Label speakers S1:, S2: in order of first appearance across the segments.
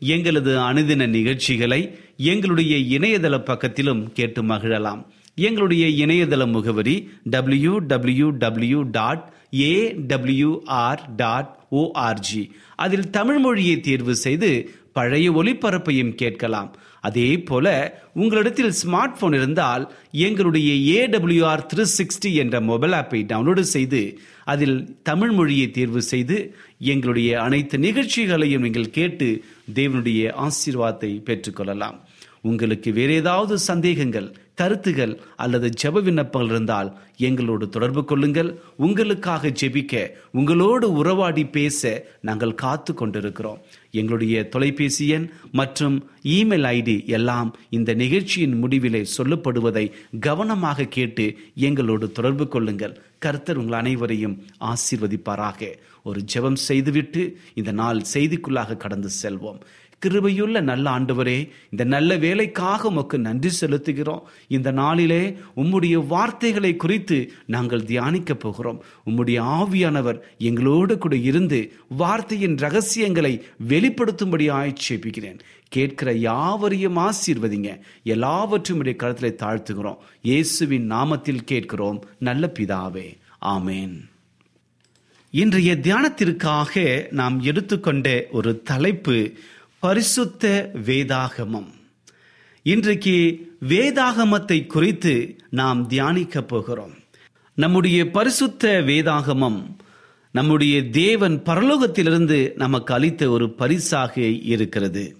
S1: எங்களது அனுதின நிகழ்ச்சிகளை எங்களுடைய இணையதள பக்கத்திலும் கேட்டு மகிழலாம். எங்களுடைய இணையதள முகவரி W W W dot A AWR dot ORG அதில் தமிழ் மொழியை தேர்வு செய்து பழைய ஒளிபரப்பையும் கேட்கலாம். அதே போல உங்களிடத்தில் ஸ்மார்ட் போன் இருந்தால் எங்களுடைய ஏடபிள்யூஆர் த்ரீ சிக்ஸ்டி என்ற மொபைல் ஆப்பை டவுன்லோடு செய்து அதில் தமிழ் மொழியை தேர்வு செய்து எங்களுடைய அனைத்து நிகழ்ச்சிகளையும் நீங்கள் கேட்டு தேவனுடைய ஆசீர்வாதத்தை பெற்றுக்கொள்ளலாம். உங்களுக்கு வேறு ஏதாவது சந்தேகங்கள் கருத்துகள் அல்லது ஜெப விண்ணப்பங்கள் இருந்தால் எங்களோடு தொடர்பு கொள்ளுங்கள். உங்களுக்காக ஜெபிக்க உங்களோடு உறவாடி பேச நாங்கள் காத்து கொண்டிருக்கிறோம். எங்களுடைய தொலைபேசி எண் மற்றும் இமெயில் ஐடி எல்லாம் இந்த நிகழ்ச்சியின் முடிவிலே சொல்லப்படுவதை கவனமாக கேட்டு எங்களோடு தொடர்பு கொள்ளுங்கள். கர்த்தர் உங்கள் அனைவரையும் ஆசீர்வதிப்பாராக. ஒரு ஜெபம் செய்துவிட்டு இந்த நாள் செய்திக்குள்ளாக கடந்து செல்வோம். கிருபையுள்ள நல்ல ஆண்டவரே இந்த நல்ல வேலைக்காக உமக்கு நன்றி செலுத்துகிறோம். இந்த நாளிலே உம்முடைய வார்த்தைகளை குறித்து நாங்கள் தியானிக்க போகிறோம். உம்முடைய ஆவியானவர் எங்களோடு கூட இருந்து வார்த்தையின் ரகசியங்களை வெளிப்படுத்தும்படி ஆய்ச்சேபிக்கிறேன் கேட்கிற யாவரையும் ஆசீர்வதிங்க. எல்லாவற்றும் உடைய கருத்திலே தாழ்த்துகிறோம். இயேசுவின் நாமத்தில் கேட்கிறோம். நல்ல பிதாவே. ஆமேன். இன்றைய தியானத்திற்காக நாம் எடுத்துக்கொண்ட ஒரு தலைப்பு பரிசுத்த வேதாகமம். இன்றைக்கு வேதாகமத்தை குறித்து நாம் தியானிக்க போகிறோம். நம்முடைய பரிசுத்த வேதாகமம் நம்முடைய தேவன் பரலோகத்திலிருந்து நமக்கு அளித்த ஒரு பரிசாக இருக்கிறது.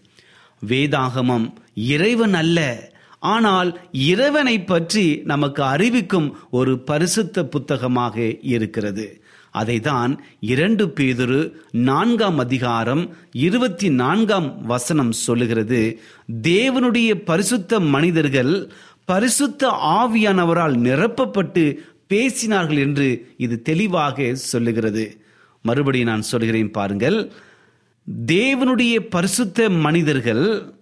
S1: வேதாகமம் இறைவன் அல்ல ஆனால் இறைவனை பற்றி நமக்கு அறிவிக்கும் ஒரு பரிசுத்த புத்தகமாக இருக்கிறது. அதைதான் இரண்டு பேதுரு நான்காம் அதிகாரம் இருபத்தி நான்காம் வசனம் சொல்லுகிறது. தேவனுடைய பரிசுத்த மனிதர்கள் பரிசுத்த ஆவியானவரால் நிரப்பப்பட்டு பேசினார்கள் என்று இது தெளிவாக சொல்லுகிறது. மறுபடியும் நான் சொல்கிறேன் பாருங்கள். தேவனுடைய பரிசுத்த மனிதர்கள்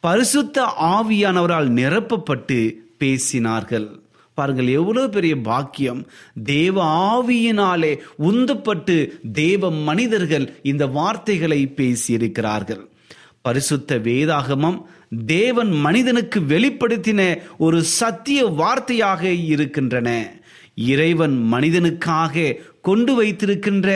S1: பரிசுத்த ஆவியானவரால் நிரப்பப்பட்டு பேசினார்கள். பாருங்கள் எவ்வளவு பெரிய பாக்கியம். தேவ ஆவியினாலே உந்தப்பட்டு தேவ மனிதர்கள் இந்த வார்த்தைகளை பேசியிருக்கிறார்கள். பரிசுத்த வேதாகமம் தேவன் மனிதனுக்கு வெளிப்படுத்தின ஒரு சத்திய வார்த்தையாக இருக்கின்றன. இறைவன் மனிதனுக்காக கொண்டு வைத்திருக்கின்ற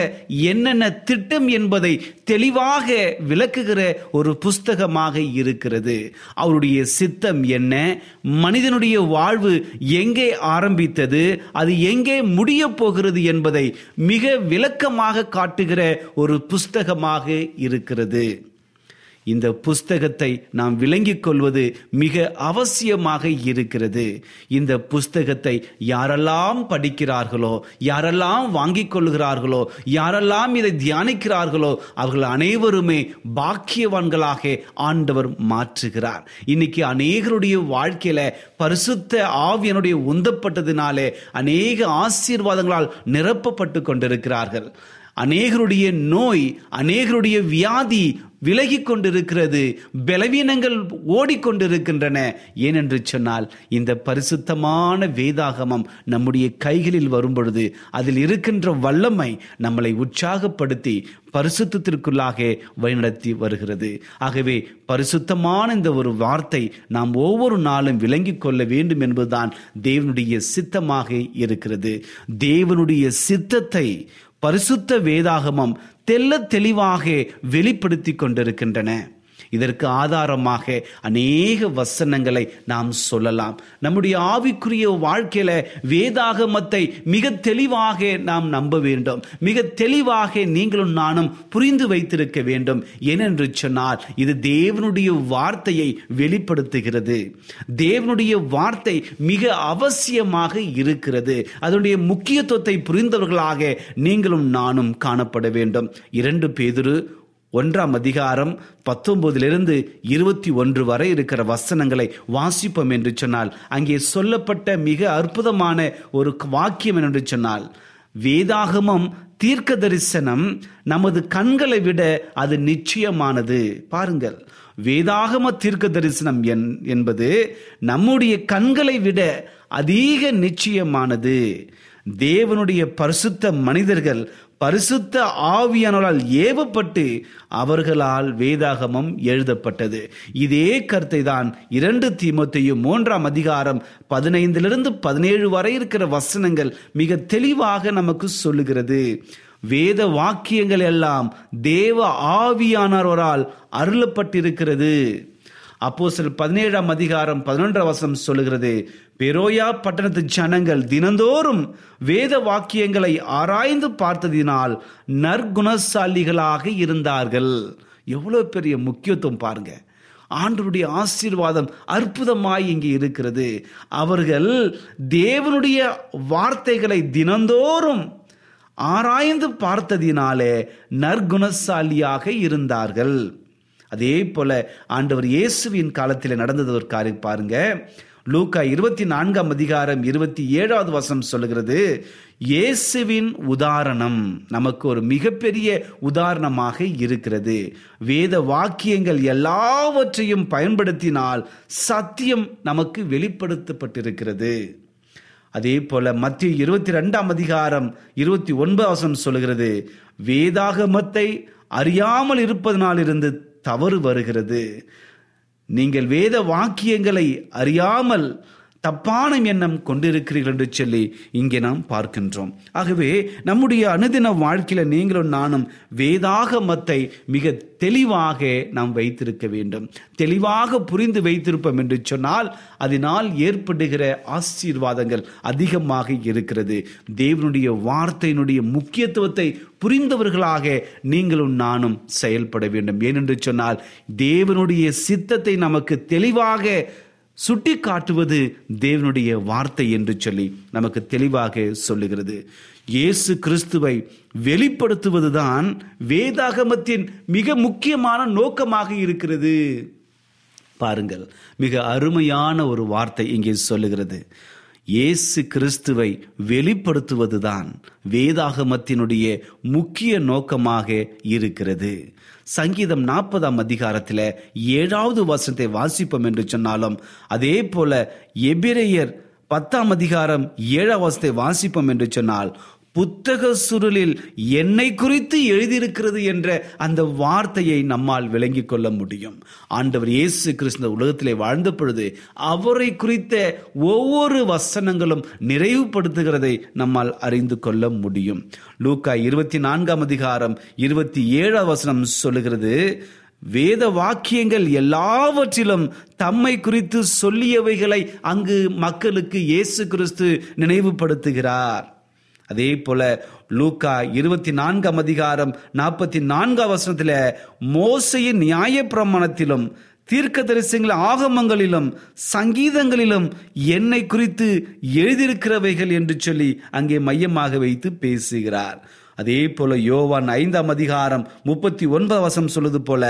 S1: என்னென்ன திட்டம் என்பதை தெளிவாக விளக்குகிற ஒரு புஸ்தகமாக இருக்கிறது. அவருடைய சித்தம் என்ன? மனிதனுடைய வாழ்வு எங்கே ஆரம்பித்தது? அது எங்கே முடிய போகிறது என்பதை மிக விளக்கமாக காட்டுகிற ஒரு புஸ்தகமாக இருக்கிறது. இந்த புஸ்தகத்தை நாம் விளங்கிக் கொள்வது மிக அவசியமாக இருக்கிறது. இந்த புஸ்தகத்தை யாரெல்லாம் படிக்கிறார்களோ யாரெல்லாம் வாங்கிக் கொள்கிறார்களோ யாரெல்லாம் இதை தியானிக்கிறார்களோ அவர்கள் அனைவருமே பாக்கியவான்களாக ஆண்டவர் மாற்றுகிறார். இன்னைக்கு அநேகருடைய வாழ்க்கையில பரிசுத்த ஆவியனுடைய உந்தப்பட்டதினாலே அநேக ஆசீர்வாதங்களால் நிரப்பப்பட்டு கொண்டிருக்கிறார்கள். அநேகருடைய நோய் அநேகருடைய வியாதி விலகி கொண்டிருக்கிறது பலவீனங்கள் ஓடிக்கொண்டிருக்கின்றன. ஏனென்று சொன்னால் இந்த பரிசுத்தமான வேதாகமம் நம்முடைய கைகளில் வரும்பொழுது அதில் இருக்கின்ற வல்லமை நம்மளை உற்சாகப்படுத்தி பரிசுத்திற்குள்ளாக வழிநடத்தி வருகிறது. ஆகவே பரிசுத்தமான இந்த ஒரு வார்த்தை நாம் ஒவ்வொரு நாளும் விளங்கிக் கொள்ள வேண்டும் என்பதுதான் தேவனுடைய சித்தமாக இருக்கிறது. தேவனுடைய சித்தத்தை பரிசுத்த வேதாகமம் தெல்ல தெளிவாக வெளிப்படுத்தி கொண்டிருக்கின்றன. இதற்கு ஆதாரமாக அநேக வசனங்களை நாம் சொல்லலாம். நம்முடைய ஆவிக்குரிய வாழ்க்கையில வேதாகமத்தை மிக தெளிவாக நாம் நம்ப வேண்டும். மிக தெளிவாக நீங்களும் நானும் புரிந்து வைத்திருக்க வேண்டும். ஏனென்று சொன்னால் இது தேவனுடைய வார்த்தையை வெளிப்படுத்துகிறது. தேவனுடைய வார்த்தை மிக அவசியமாக இருக்கிறது. அதனுடைய முக்கியத்துவத்தை புரிந்தவர்களாக நீங்களும் நானும் காணப்பட வேண்டும். இரண்டு பேதுரு ஒன்றாம் அதிகாரம் பத்தொன்பதிலிருந்து இருபத்தி ஒன்று வரை இருக்கிற வசனங்களை வாசிப்போம் என்று சொன்னால் அங்கே சொல்லப்பட்ட மிக அற்புதமான ஒரு வாக்கியம் என்று சொன்னால் வேதாகமம் தீர்க்க தரிசனம் நமது கண்களை விட அது நிச்சயமானது. பாருங்கள் வேதாகம தீர்க்க தரிசனம் என்- என்பது நம்முடைய கண்களை விட அதிக நிச்சயமானது. தேவனுடைய பரிசுத்த மனிதர்கள் பரிசுத்த ஆவியானவரால் ஏவப்பட்டு அவர்களால் வேதாகமம் எழுதப்பட்டது. இதே கருத்தை தான் இரண்டு தீமத்தையும் மூன்றாம் அதிகாரம் பதினைந்திலிருந்து பதினேழு வரை இருக்கிற வசனங்கள் மிக தெளிவாக நமக்கு சொல்லுகிறது. வேத வாக்கியங்கள் எல்லாம் தேவ ஆவியானவரால் அருளப்பட்டிருக்கிறது. அப்போ சில பதினேழாம் அதிகாரம் பதினொன்றாம் வசனம் சொல்லுகிறது பெரோயா பட்டணத்து ஜனங்கள் தினந்தோறும் வேத வாக்கியங்களை ஆராய்ந்து பார்த்ததினால் நற்குணசாலிகளாக இருந்தார்கள். எவ்வளவு பெரிய முக்கியத்துவம் பாருங்க. ஆண்டருடைய ஆசீர்வாதம் அற்புதமாய் இங்கே இருக்கிறது. அவர்கள் தேவனுடைய வார்த்தைகளை தினந்தோறும் ஆராய்ந்து பார்த்ததினாலே நற்குணசாலியாக இருந்தார்கள். அதே போல ஆண்டவர் இயேசுவின் காலத்தில் நடந்தது ஒரு காரியம் பாருங்க. லூக்கா இருபத்தி நான்காம் அதிகாரம் இருபத்தி ஏழாவது வசனம் சொல்லுகிறது இயேசுவின் உதாரணம் நமக்கு ஒரு மிகப்பெரிய உதாரணமாக இருக்கிறது. வேத வாக்கியங்கள் எல்லாவற்றையும் பயன்படுத்தினால் சத்தியம் நமக்கு வெளிப்படுத்தப்பட்டிருக்கிறது. அதே போல மத்திய இருபத்தி ரெண்டாம் அதிகாரம் இருபத்தி ஒன்பது வசனம் சொல்லுகிறது வேதாகமத்தை அறியாமல் இருப்பதனால் இருந்து தவறு வருகிறது. நீங்கள் வேத வாக்கியங்களை அறியாமல் தப்பான எண்ணம் கொண்டிருக்கிறீர்கள் என்று சொல்லி இங்கே நாம் பார்க்கின்றோம். ஆகவே நம்முடைய அனுதின வாழ்க்கையில நீங்களும் நானும் வேதாகமத்தை மிக தெளிவாக நாம் வைத்திருக்க வேண்டும். தெளிவாக புரிந்து வைத்திருப்போம் என்று சொன்னால் அதனால் ஏற்படுகிற ஆசீர்வாதங்கள் அதிகமாக இருக்கிறது. தேவனுடைய வார்த்தையினுடைய முக்கியத்துவத்தை புரிந்தவர்களாக நீங்களும் நானும் செயல்பட வேண்டும். ஏனென்று சொன்னால் தேவனுடைய சித்தத்தை நமக்கு தெளிவாக சுட்டி காட்டுவது தேவனுடைய வார்த்தை என்று சொல்லி நமக்கு தெளிவாக சொல்லுகிறது. இயேசு கிறிஸ்துவை வெளிப்படுத்துவதுதான் வேதாகமத்தின் மிக முக்கியமான நோக்கமாக இருக்கிறது. பாருங்கள் மிக அருமையான ஒரு வார்த்தை இங்கே சொல்லுகிறது. இயேசு கிறிஸ்துவை வெளிப்படுத்துவதுதான் வேதாகமத்தினுடைய முக்கிய நோக்கமாக இருக்கிறது. சங்கீதம் நாற்பதாம் அதிகாரத்தில் ஏழாவது வசனத்தை வாசிப்போம் என்று சொன்னாலும் அதே போல எபிரேயர் பத்தாம் அதிகாரம் ஏழாம் வசத்தை வாசிப்போம் என்று சொன்னால் புத்தக சுருளில் என்னை குறித்து எழுதியிருக்கிறது என்ற அந்த வார்த்தையை நம்மால் விளங்கிக் கொள்ள முடியும். ஆண்டவர் இயேசு கிறிஸ்து உலகத்திலே வாழ்ந்த பொழுது அவரை குறித்த ஒவ்வொரு வசனங்களும் நிறைவுபடுத்துகிறதை நம்மால் அறிந்து கொள்ள முடியும். லூக்கா இருபத்தி நான்காம் அதிகாரம் இருபத்தி ஏழாம் வசனம் சொல்லுகிறது வேத வாக்கியங்கள் எல்லாவற்றிலும் தம்மை குறித்து சொல்லியவைகளை அங்கு மக்களுக்கு இயேசு கிறிஸ்து நினைவுபடுத்துகிறார். அதே போல லூக்கா இருபத்தி நான்காம் அதிகாரம் நாற்பத்தி நான்காம் வசனத்தில் மோசையின் நியாய பிரமாணத்திலும் தீர்க்க தரிசனங்கள் ஆகமங்களிலும் சங்கீதங்களிலும் என்னை குறித்து எழுதியிருக்கிறவைகள் என்று சொல்லி அங்கே மையமாக வைத்து பேசுகிறார். அதே போல யோவான் ஐந்தாம் அதிகாரம் முப்பத்தி ஒன்பது வசம் சொல்லுவது போல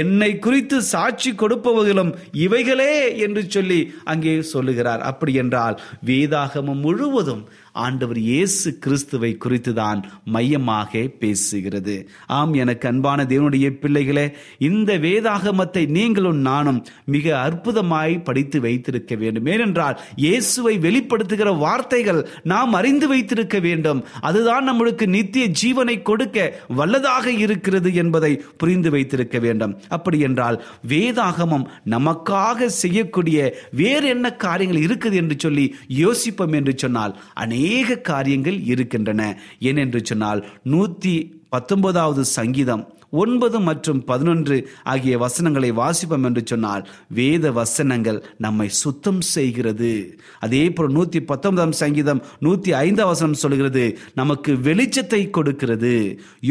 S1: என்னை குறித்து சாட்சி கொடுப்பவர்களும் இவைகளே என்று சொல்லி அங்கே சொல்லுகிறார். அப்படி என்றால் வேதாகமம் முழுவதும் ஆண்டவர் இயேசு கிறிஸ்துவை குறித்துதான் மையமாக பேசுகிறது. ஆம் எனக்கு அன்பான தேவனுடைய பிள்ளைகளே இந்த வேதாகமத்தை நீங்களும் நானும் மிக அற்புதமாய் படித்து வைத்திருக்க வேண்டும். ஏனென்றால் இயேசுவை வெளிப்படுத்துகிற வார்த்தைகள் நாம் அறிந்து வைத்திருக்க வேண்டும். அதுதான் நம்மளுக்கு நித்திய ஜீவனை கொடுக்க வல்லதாக இருக்கிறது என்பதை புரிந்து வைத்திருக்க வேண்டும். அப்படி என்றால் வேதாகமம் நமக்காக செய்யக்கூடிய வேறு என்ன காரியங்கள் இருக்குது என்று சொல்லி யோசிப்போம் என்று சொன்னால் அநேக காரியங்கள் இருக்கின்றன. ஏனென்று சொன்னால் நூத்தி பத்தொன்பதாவது சங்கீதம் ஒன்பது மற்றும் பதினொன்று ஆகிய வசனங்களை வாசிப்போம் என்று சொன்னால் வேத வசனங்கள் நம்மை சுத்தம் செய்கிறது. அதே போல் நூத்தி பத்தொன்பதாம் சங்கீதம் நூத்தி ஐந்தாம் வசனம் சொல்கிறது நமக்கு வெளிச்சத்தை கொடுக்கிறது.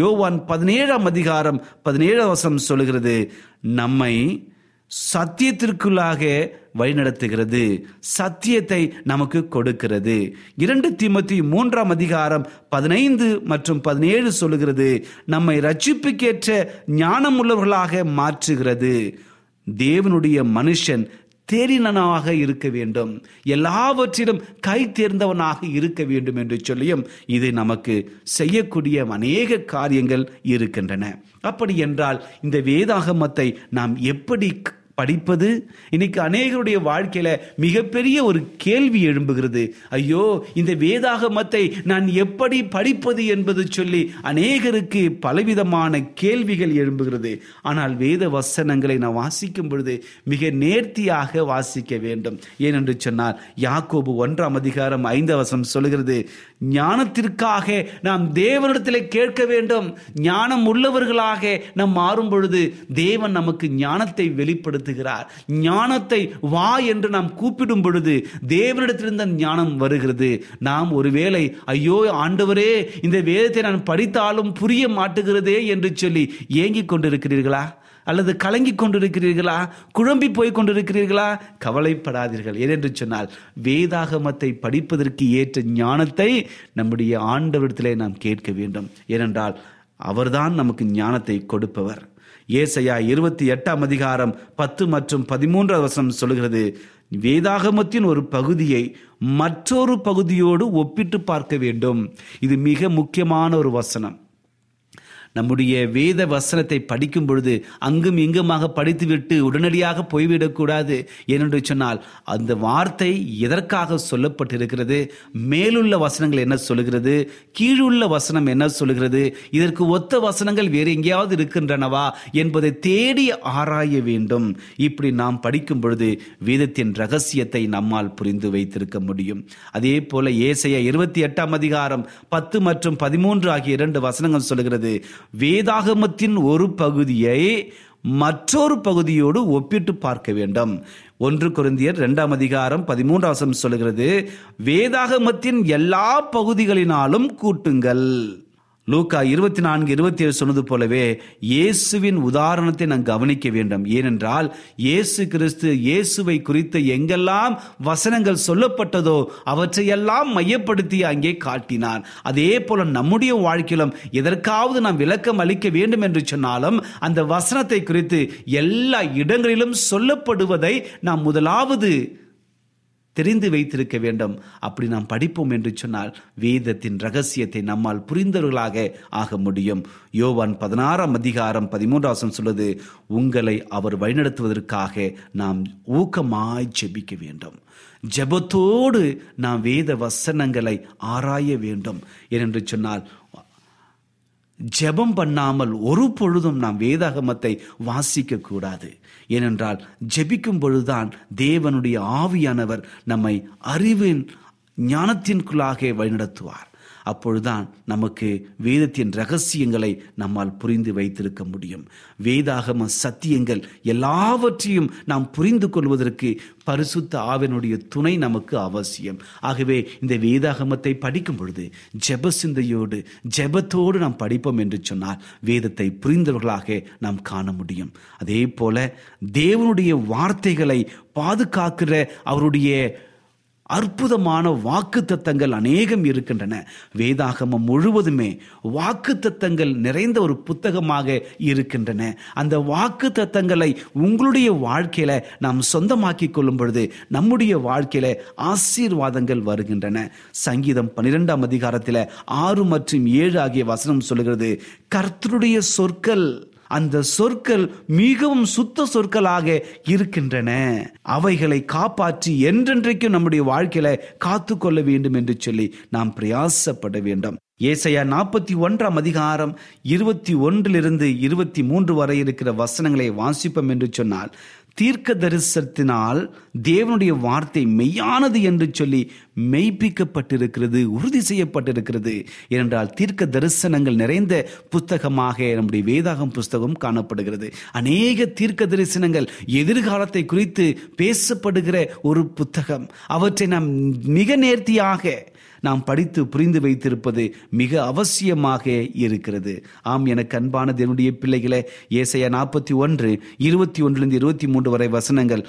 S1: யோவான் பதினேழாம் அதிகாரம் பதினேழாம் வசனம் சொல்கிறது நம்மை சத்தியத்திற்குள்ளாக வழிநடத்துகிறது. சத்தியத்தை நமக்கு கொடுக்கிறது. இரண்டு திமுத்தி மூன்றாம் அதிகாரம் பதினைந்து மற்றும் பதினேழு சொல்லுகிறது நம்மை ரட்சிப்புக்கேற்ற ஞானம் உள்ளவர்களாக மாற்றுகிறது. தேவனுடைய மனுஷன் தேறினனாக இருக்க வேண்டும். எல்லாவற்றிலும் கை தேர்ந்தவனாக இருக்க வேண்டும் என்று சொல்லியும் இது நமக்கு செய்யக்கூடிய அநேக காரியங்கள் இருக்கின்றன. அப்படி என்றால் இந்த வேதாகமத்தை நாம் எப்படி படிப்பது இன்னைக்கு அநேகருடைய வாழ்க்கையில மிகப்பெரிய ஒரு கேள்வி எழும்புகிறது. ஐயோ இந்த வேதாகமத்தை நான் எப்படி படிப்பது என்பது சொல்லி அநேகருக்கு பலவிதமான கேள்விகள் எழும்புகிறது. ஆனால் வேத வசனங்களை நான் வாசிக்கும் பொழுது மிக நேர்த்தியாக வாசிக்க வேண்டும். ஏனென்று சொன்னால் யாக்கோபு ஒன்றாம் அதிகாரம் ஐந்து வசனம் சொல்கிறது ஞானத்திற்காக நாம் தேவனிடத்தில் கேட்க வேண்டும். ஞானம் உள்ளவர்களாக நாம் மாறும் பொழுது தேவன் நமக்கு ஞானத்தை வெளிப்படுத்துகிறார் ஞானத்தை வா என்று நாம் கூப்பிடும் பொழுது தேவனிடத்திலிருந்து அந்த ஞானம் வருகிறது. நாம் ஒருவேளை ஐயோ ஆண்டவரே இந்த வேதத்தை நான் படித்தாலும் புரிய மாட்டுகிறதே என்று சொல்லி ஏங்கிக் கொண்டிருக்கிறீர்களா? அல்லது கலங்கி கொண்டிருக்கிறீர்களா? குழம்பி போய் கொண்டிருக்கிறீர்களா? கவலைப்படாதீர்கள். ஏனென்று சொன்னால் வேதாகமத்தை படிப்பதற்கு ஏற்ற ஞானத்தை நம்முடைய ஆண்டவரிடத்திலே நாம் கேட்க வேண்டும். ஏனென்றால் அவர்தான் நமக்கு ஞானத்தை கொடுப்பவர். ஏசையா இருபத்தி எட்டாம் அதிகாரம் பத்து மற்றும் பதிமூன்றாம் வசனம் சொல்கிறது வேதாகமத்தின் ஒரு பகுதியை மற்றொரு பகுதியோடு ஒப்பிட்டு பார்க்க வேண்டும். இது மிக முக்கியமான ஒரு வசனம். நம்முடைய வேத வசனத்தை படிக்கும் பொழுது அங்கும் இங்குமாக படித்துவிட்டு உடனடியாக போய்விடக்கூடாது ஏனென்று சொன்னால் அந்த வார்த்தை எதற்காக சொல்லப்பட்டிருக்கிறது? மேலுள்ள வசனங்கள் என்ன சொல்லுகிறது? கீழுள்ள வசனம் என்ன சொல்லுகிறது? இதற்கு ஒத்த வசனங்கள் வேறு எங்கேயாவது இருக்கின்றனவா என்பதை தேடி ஆராய வேண்டும். இப்படி நாம் படிக்கும் பொழுது வேதத்தின் ரகசியத்தை நம்மால் புரிந்து வைத்திருக்க முடியும். அதே போல ஏசைய இருபத்தி எட்டாம் அதிகாரம் பத்து மற்றும் பதிமூன்று ஆகிய இரண்டு வசனங்கள் சொல்லுகிறது வேதாகமத்தின் ஒரு பகுதியை மற்றொரு பகுதியோடு ஒப்பிட்டு பார்க்க வேண்டும். ஒன்று குருந்தியர் இரண்டாம் அதிகாரம் பதிமூன்றாம் சொல்கிறது வேதாகமத்தின் எல்லா பகுதிகளினாலும் கூட்டுங்கள். லூக்கா இருபத்தி நான்கு இருபத்தி ஏழு சொன்னது போலவே இயேசுவின் உதாரணத்தை நாம் கவனிக்க வேண்டும். ஏனென்றால் இயேசு கிறிஸ்து இயேசுவை குறித்து எங்கெல்லாம் வசனங்கள் சொல்லப்பட்டதோ அவற்றையெல்லாம் மையப்படுத்தி அங்கே காட்டினார். அதே போல நம்முடைய வாழ்க்கையிலும் எதற்காவது நாம் விளக்கம் அளிக்க வேண்டும் என்று சொன்னாலும் அந்த வசனத்தை குறித்து எல்லா இடங்களிலும் சொல்லப்படுவதை நாம் முதலாவது தெரிந்து வைத்திருக்க வேண்டும். அப்படி நாம் படிப்போம் என்று சொன்னால் வேதத்தின் ரகசியத்தை நம்மால் புரிந்தவர்களாக ஆக முடியும். யோவான் பதினாறாம் அதிகாரம் பதிமூன்றாம் சொல்வது உங்களை அவர் வழிநடத்துவதற்காக நாம் ஊக்கமாய் ஜெபிக்க வேண்டும். ஜெபத்தோடு நாம் வேத வசனங்களை ஆராய வேண்டும். ஏனென்று சொன்னால் ஜெபம் பண்ணாமல் ஒரு பொழுதும் நாம் வேதாகமத்தை வாசிக்க கூடாது ஏனென்றால் ஜெபிக்கும் பொழுதுதான் தேவனுடைய ஆவியானவர் நம்மை அறிவின் ஞானத்தின்குள்ளாக வழிநடத்துவார். அப்பொழுதுதான் நமக்கு வேதத்தின் ரகசியங்களை நம்மால் புரிந்து வைத்திருக்க முடியும். வேதாகம சத்தியங்கள் எல்லாவற்றையும் நாம் புரிந்து கொள்வதற்கு பரிசுத்த ஆவினுடைய துணை நமக்கு அவசியம். ஆகவே இந்த வேதாகமத்தை படிக்கும் பொழுது ஜெப சிந்தையோடு ஜெபத்தோடு நாம் படிப்போம் என்று சொன்னால் வேதத்தை புரிந்தவர்களாக நாம் காண முடியும். அதே போல தேவனுடைய வார்த்தைகளை பாதுகாக்கிற அவருடைய அற்புதமான வாக்கு தத்தங்கள் அநேகம் இருக்கின்றன. வேதாகமம் முழுவதுமே வாக்கு தத்தங்கள் நிறைந்த ஒரு புத்தகமாக இருக்கின்றன. அந்த வாக்கு தத்தங்களை உங்களுடைய வாழ்க்கையில நாம் சொந்தமாக்கி கொள்ளும் பொழுது நம்முடைய வாழ்க்கையில ஆசீர்வாதங்கள் வருகின்றன. சங்கீதம் பன்னிரெண்டாம் அதிகாரத்தில் ஆறு மற்றும் ஏழு ஆகிய வசனம் சொல்லுகிறது கர்த்தருடைய சொற்கள் அந்த சொற்கள் மிகவும் சுத்த சொற்களாக இருக்கின்றன. அவைகளை காப்பாற்றி என்றென்றைக்கும் நம்முடைய வாழ்க்கையில காத்து கொள்ள வேண்டும் என்று சொல்லி நாம் பிரயாசப்பட வேண்டும். ஏசையா நாற்பத்தி ஒன்றாம் அதிகாரம் இருபத்தி ஒன்றிலிருந்து இருபத்தி மூன்று வரை இருக்கிற வசனங்களை வாசிப்போம் என்று சொன்னால் தீர்க்க தரிசனத்தினால் தேவனுடைய வார்த்தை மெய்யானது என்று சொல்லி மெய்ப்பிக்கப்பட்டிருக்கிறது உறுதி செய்யப்பட்டிருக்கிறது. ஏனென்றால் தீர்க்க தரிசனங்கள் நிறைந்த புத்தகமாக நம்முடைய வேதாகம் புஸ்தகம் காணப்படுகிறது. அநேக தீர்க்க தரிசனங்கள் எதிர்காலத்தை குறித்து பேசப்படுகிற ஒரு புத்தகம். அவற்றை நாம் மிக நேர்த்தியாக நாம் படித்து புரிந்து வைத்திருப்பது மிக அவசியமாக இருக்கிறது. ஆம் எனக்கு அன்பான தேவனுடைய பிள்ளைகளை ஏசையா நாற்பத்தி ஒன்று இருபத்தி ஒன்றிலிருந்து இருபத்தி மூன்று வரை வசனங்கள்.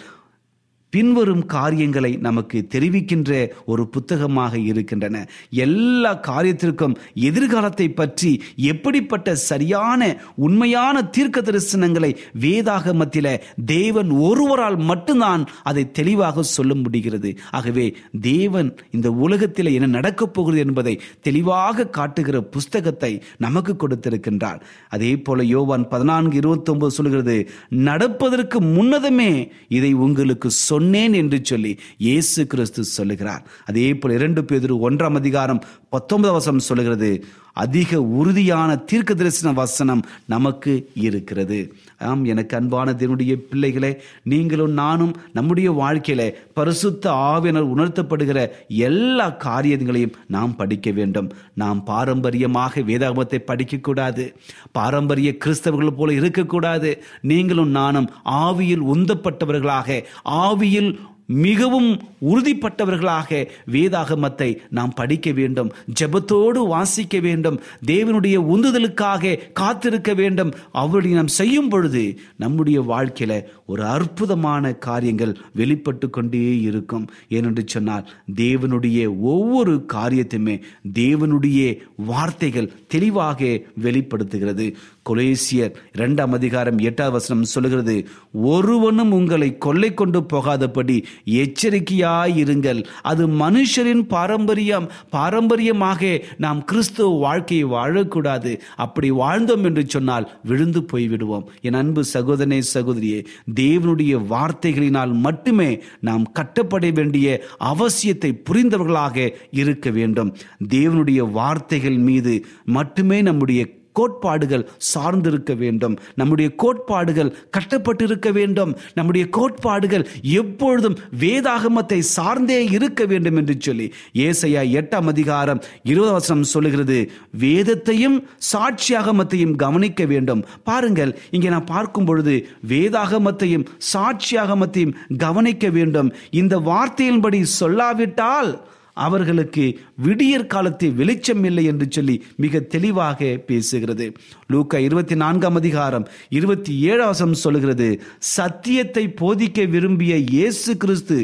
S1: பின்வரும் காரியங்களை நமக்கு தெரிவிக்கின்ற ஒரு புத்தகமாக இருக்கின்றன. எல்லா காரியத்திற்கும் எதிர்காலத்தை பற்றி எப்படிப்பட்ட சரியான உண்மையான தீர்க்க தரிசனங்களை வேதாகமத்தில தேவன் ஒருவரால் மட்டும்தான் அதை தெளிவாக சொல்ல முடிகிறது. ஆகவே தேவன் இந்த உலகத்தில் என்ன நடக்கப் போகிறது என்பதை தெளிவாக காட்டுகிற புஸ்தகத்தை நமக்கு கொடுத்திருக்கின்றார். அதே போல யோவான் பதினான்கு இருபத்தி ஒன்பது சொல்கிறது நடப்பதற்கு முன்னதுமே இதை உங்களுக்கு சொன்னேன் என்று சொல்லி இயேசு கிறிஸ்து சொல்லுகிறார். அதே போல் இரண்டு பேர் ஒன்றாம் அதிகாரம் பத்தொன்பது வசனம் சொல்லுகிறது அதிக உறுதியான தீர்க்க தரிசன வசனம் நமக்கு இருக்கிறது. ஆம் எனக்கு அன்பான தேவனுடைய பிள்ளைகளே நீங்களும் நானும் நம்முடைய வாழ்க்கையில பரிசுத்த ஆவியனர் உணர்த்தப்படுகிற எல்லா காரியங்களையும் நாம் படிக்க வேண்டும். நாம் பாரம்பரியமாக வேதாகமத்தை படிக்கக்கூடாது. பாரம்பரிய கிறிஸ்தவர்கள் போல இருக்கக்கூடாது. நீங்களும் நானும் ஆவியில் உந்தப்பட்டவர்களாக ஆவியில் மிகவும் உறுதிப்பட்டவர்களாக வேதாகமத்தை நாம் படிக்க வேண்டும் ஜெபத்தோடு வாசிக்க வேண்டும் தேவனுடைய உந்துதலுக்காக காத்திருக்க வேண்டும். அவருடைய நாம் செய்யும் பொழுது நம்முடைய வாழ்க்கையில ஒரு அற்புதமான காரியங்கள் வெளிப்பட்டு கொண்டே இருக்கும். ஏனென்று சொன்னால் தேவனுடைய ஒவ்வொரு காரியத்தையுமே தேவனுடைய வார்த்தைகள் தெளிவாக வெளிப்படுத்துகிறது. கொலேசியர் இரண்டாம் அதிகாரம் எட்டாவது வசனம் சொல்லுகிறது ஒருவனும் உங்களை கொள்ளை கொண்டு போகாதபடி எச்சரிக்கையாயிருங்கள் அது மனுஷரின் பாரம்பரியம். பாரம்பரியமாக நாம் கிறிஸ்துவ வாழ்க்கையை வாழக்கூடாது. அப்படி வாழ்ந்தோம் என்று சொன்னால் விழுந்து போய்விடுவோம். என் அன்பு சகோதரனே சகோதரியே தேவனுடைய வார்த்தைகளினால் மட்டுமே நாம் கட்டப்பட வேண்டிய அவசியத்தை புரிந்தவர்களாக இருக்க வேண்டும். தேவனுடைய வார்த்தைகள் மீது மட்டுமே நம்முடைய கோட்பாடுகள் சார்ந்திருக்க வேண்டும். நம்முடைய கோட்பாடுகள் கட்டப்பட்டிருக்க வேண்டும். நம்முடைய கோட்பாடுகள் எப்பொழுதும் வேதாகமத்தை சார்ந்தே இருக்க வேண்டும் என்று சொல்லி ஏசையா எட்டாம் அதிகாரம் இருபது வசனம் சொல்லுகிறது. வேதத்தையும் சாட்சியாகமத்தையும் கவனிக்க வேண்டும். பாருங்கள் இங்கே நான் பார்க்கும் பொழுது வேதாகமத்தையும் சாட்சியாகமத்தையும் கவனிக்க வேண்டும். இந்த வார்த்தையின்படி சொல்லாவிட்டால் அவர்களுக்கு விடியற் காலத்தில் வெளிச்சம் இல்லை என்று சொல்லி மிக தெளிவாக பேசுகிறது. லூக்கா இருபத்தி நான்காம் அதிகாரம் இருபத்தி ஏழாவசம் சொல்லுகிறது சத்தியத்தை போதிக்க விரும்பிய இயேசு கிறிஸ்து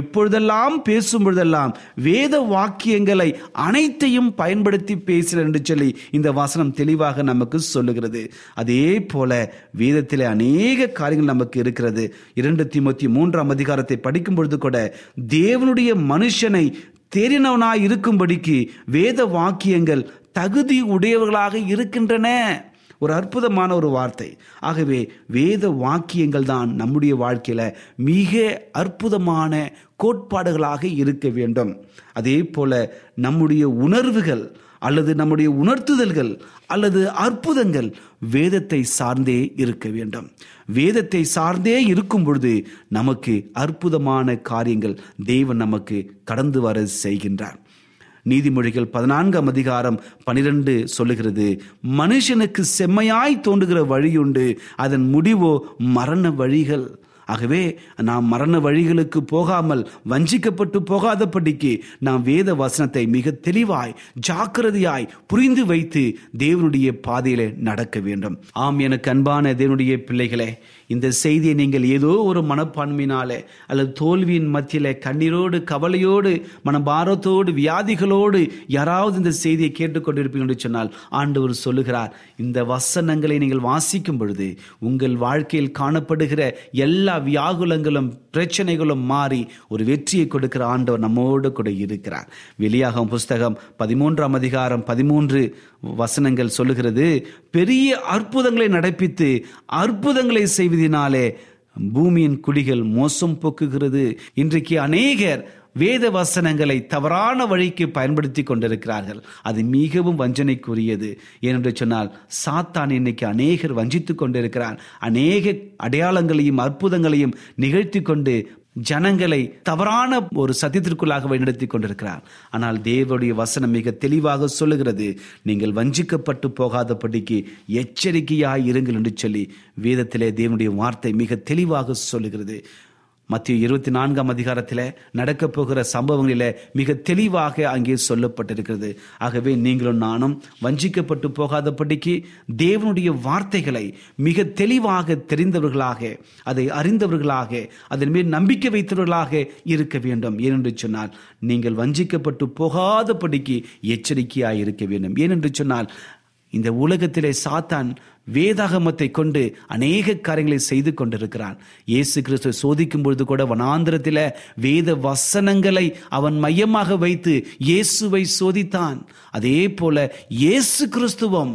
S1: எப்பொழுதெல்லாம் பேசும் பொழுதெல்லாம் வேத வாக்கியங்களை அனைத்தையும் பயன்படுத்தி பேசுகிறார் என்று சொல்லி இந்த வசனம் தெளிவாக நமக்கு சொல்லுகிறது. அதே போல வேதத்தில் அநேக காரியங்கள் நமக்கு இருக்கிறது. இரண்டு திமுத்தி மூன்றாம் அதிகாரத்தை படிக்கும் பொழுது கூட தேவனுடைய மனுஷனை தேறினவனாய் இருக்கும்படிக்கு வேத வாக்கியங்கள் தகுதி உடையவர்களாக இருக்கின்றன. ஒரு அற்புதமான ஒரு வார்த்தை. ஆகவே வேத வாக்கியங்கள் தான் நம்முடைய வாழ்க்கையில் மிக அற்புதமான கோட்பாடுகளாக இருக்க வேண்டும். அதே போல நம்முடைய உணர்வுகள் அல்லது நம்முடைய உணர்த்துதல்கள் அல்லது அற்புதங்கள் வேதத்தை சார்ந்தே இருக்க வேண்டும். வேதத்தை சார்ந்தே இருக்கும் பொழுது நமக்கு அற்புதமான காரியங்கள் தேவன் நமக்கு கடந்து வர செய்கின்றார். நீதிமொழிகள் பதினான்காம் அதிகாரம் பனிரெண்டு சொல்லுகிறது மனுஷனுக்கு செம்மையாய் தோன்றுகிற வழியுண்டு. அதன் முடிவோ மரண வழிகள். ஆகவே நாம் மரண வழிகளுக்கு போகாமல் வஞ்சிக்கப்பட்டு போகாதபடிக்கு நாம் வேத வசனத்தை மிக தெளிவாய் ஜாக்கிரதையாய் புரிந்து வைத்து தேவனுடைய பாதையிலே நடக்க வேண்டும். ஆம் எனக்கு அன்பான தேவனுடைய பிள்ளைகளே இந்த செய்தியை நீங்கள் ஏதோ ஒரு மனப்பான்மையினாலே அல்லது தோல்வியின் மத்தியில் கண்ணீரோடு கவலையோடு மனபாரத்தோடு வியாதிகளோடு யாராவது இந்த செய்தியை கேட்டுக்கொண்டிருப்பீங்க என்று சொன்னால் ஆண்டவர் சொல்லுகிறார் இந்த வசனங்களை நீங்கள் வாசிக்கும் பொழுது உங்கள் வாழ்க்கையில் காணப்படுகிற எல்லா வியாகுலங்களும் பிரச்சனைகளும் மாறி ஒரு வெற்றியை கொடுக்கிற ஆண்டவர் நம்மோடு கூட இருக்கிறார். வெளியாகும் புஸ்தகம் பதிமூன்றாம் அதிகாரம் பதிமூன்று வசனங்கள் சொல்லுகிறது பெரிய அற்புதங்களை நடப்பித்து அற்புதங்களை செய்வதனாலே பூமியின் குடிகள் மோசம் போக்குகிறது. இன்றைக்கு அநேகர் வேத வசனங்களை தவறான வழிக்கு பயன்படுத்தி கொண்டிருக்கிறார்கள். அது மிகவும் வஞ்சனைக்குரியது. ஏனென்று சொன்னால் சாத்தான் இன்னைக்கு அநேகர் வஞ்சித்து கொண்டிருக்கிறான். அநேக அடையாளங்களையும் அற்புதங்களையும் நிகழ்த்தி கொண்டு ஜனங்களை தவறான ஒரு சத்தியத்திற்குள்ளாக வழிநடத்தி கொண்டிருக்கிறார். ஆனால் தேவனுடைய வசனம் மிக தெளிவாக சொல்லுகிறது. நீங்கள் வஞ்சிக்கப்பட்டு போகாதபடிக்கு எச்சரிக்கையாய் இருங்கள் என்று சொல்லி வேதத்திலே தேவனுடைய வார்த்தை மிக தெளிவாக சொல்லுகிறது. மத்திய இருபத்தி நான்காம் அதிகாரத்தில் நடக்கப் போகிற சம்பவங்களில மிக தெளிவாக அங்கே சொல்லப்பட்டிருக்கிறது. ஆகவே நீங்களும் நானும் வஞ்சிக்கப்பட்டு போகாதபடிக்கு தேவனுடைய வார்த்தைகளை மிக தெளிவாக தெரிந்தவர்களாக அதை அறிந்தவர்களாக அதன் மேல் நம்பிக்கை வைத்தவர்களாக இருக்க வேண்டும். ஏனென்று சொன்னால் நீங்கள் வஞ்சிக்கப்பட்டு போகாதபடிக்கு எச்சரிக்கையாக இருக்க வேண்டும். ஏனென்று சொன்னால் இந்த உலகத்திலே சாத்தான் வேதாகமத்தை கொண்டு அநேக காரியங்களை செய்து கொண்டிருக்கிறான். இயேசு கிறிஸ்துவை சோதிக்கும் பொழுது கூட வனாந்திரத்தில் வேத வசனங்களை அவன் மையமாக வைத்து இயேசுவை சோதித்தான். அதே போல இயேசு கிறிஸ்துவம்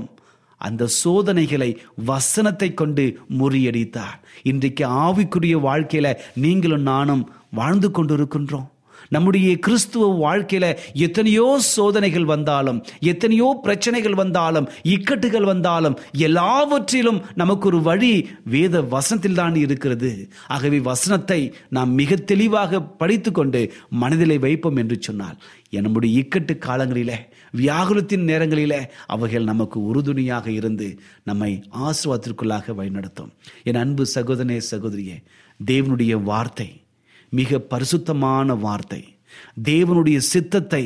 S1: அந்த சோதனைகளை வசனத்தை கொண்டு முறியடித்தார் இன்றைக்கு ஆவிக்குரிய வாழ்க்கையில நீங்களும் நானும் வாழ்ந்து கொண்டிருக்கின்றோம். நம்முடைய கிறிஸ்துவ வாழ்க்கையில எத்தனையோ சோதனைகள் வந்தாலும் எத்தனையோ பிரச்சனைகள் வந்தாலும் இக்கட்டுகள் வந்தாலும் எல்லாவற்றிலும் நமக்கு ஒரு வழி வேத வசனத்தில் தான் இருக்கிறது. ஆகவே வசனத்தை நாம் மிக தெளிவாக படித்து கொண்டு மனதிலே வைப்போம் என்று சொன்னால் நம்முடைய இக்கட்டு காலங்களிலே வியாகுலத்தின் நேரங்களிலே அவைகள் நமக்கு உறுதுணையாக இருந்து நம்மை ஆசுவாத்திற்குள்ளாக வழிநடத்தும். என் அன்பு சகோதரனே சகோதரியே தேவனுடைய வார்த்தை மிக பரிசுத்தமான வார்த்தை. தேவனுடைய சித்தத்தை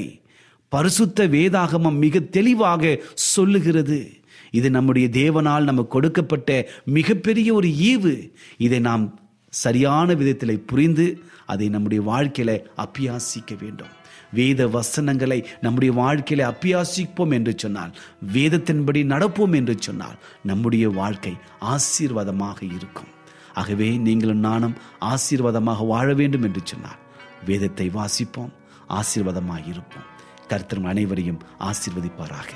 S1: பரிசுத்த வேதாகமம் மிக தெளிவாக சொல்லுகிறது. இது நம்முடைய தேவனால் நமக்கு கொடுக்கப்பட்ட மிகப்பெரிய ஒரு ஈவு. இதை நாம் சரியான விதத்தில் புரிந்து அதை நம்முடைய வாழ்க்கையில அப்பியாசிக்க வேண்டும். வேத வசனங்களை நம்முடைய வாழ்க்கையில அப்பியாசிப்போம் என்று சொன்னால் வேதத்தின்படி நடப்போம் என்று சொன்னால் நம்முடைய வாழ்க்கை ஆசீர்வாதமாக இருக்கும். ஆகவே நீங்களும் நானும் ஆசீர்வாதமாக வாழ வேண்டும் என்று சொன்னார். வேதத்தை வாசிப்போம் ஆசீர்வாதமாக இருப்போம் கர்த்தரும் அனைவரையும் ஆசீர்வதிப்பாராக.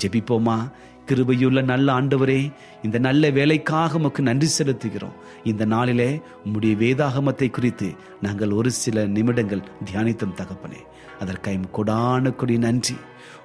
S1: ஜெபிப்போமா? கிருபையுள்ள நல்ல ஆண்டவரே இந்த நல்ல வேலைக்காக உமக்கு நன்றி செலுத்துகிறோம். இந்த நாளிலே உம்முடைய வேதாகமத்தை குறித்து நாங்கள் ஒரு சில நிமிடங்கள் தியானித்தோம் தகப்பனே. அதற்காக கொடான கொடி நன்றி.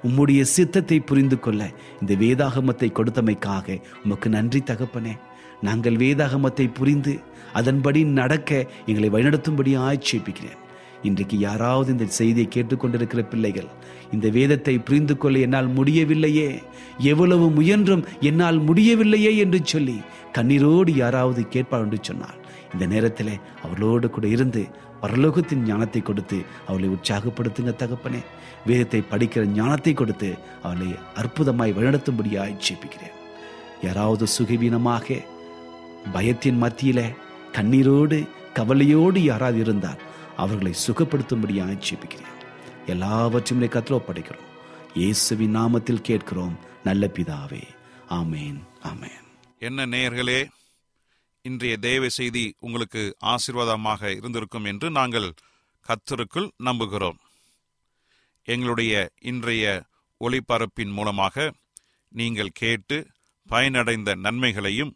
S1: உம்முடைய சித்தத்தை புரிந்து கொள்ள இந்த வேதாகமத்தை கொடுத்தமைக்காக உமக்கு நன்றி தகப்பனே. நாங்கள் வேதாகமத்தை புரிந்து அதன்படி நடக்க எங்களை வழிநடத்தும்படி ஆட்சேபிக்கிறேன். இன்றைக்கு யாராவது இந்த செய்தியை கேட்டுக்கொண்டிருக்கிற பிள்ளைகள் இந்த வேதத்தை புரிந்து கொள்ள என்னால் முடியவில்லையே எவ்வளவு முயன்றும் என்னால் முடியவில்லையே என்று சொல்லி கண்ணீரோடு யாராவது கேட்பார் என்று சொன்னால் இந்த நேரத்தில் அவர்களோடு கூட இருந்து பரலோகத்தின் ஞானத்தை கொடுத்து அவளை உற்சாகப்படுத்துங்க தகப்பனே. வேதத்தை படிக்கிற ஞானத்தை கொடுத்து அவளை அற்புதமாய் வழிநடத்தும்படி ஜெபிக்கிறேன் யாராவது சுகவீனமாக பயத்தின் மத்தியில கண்ணீரோடு கவலையோடு யாராவது இருந்தால் அவர்களை சுகப்படுத்தும்படி ஆட்சேபிக்கிறேன். எல்லாவற்றையும் கத்திரோ படைக்கிறோம் இயேசுவின் நாமத்தில் கேட்கிறோம். நல்ல பிதாவே. ஆமேன் ஆமேன்.
S2: என்ன நேயர்களே இன்றைய தேவ செய்தி உங்களுக்கு ஆசீர்வாதமாக இருந்திருக்கும் என்று நாங்கள் கத்தருக்குள் நம்புகிறோம். எங்களுடைய இன்றைய ஒளிபரப்பின் மூலமாக நீங்கள் கேட்டு பயனடைந்த நன்மைகளையும்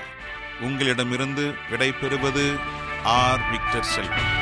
S2: உங்களிடமிருந்து விடை பெறுவது ஆர். விக்டர் செல்வன்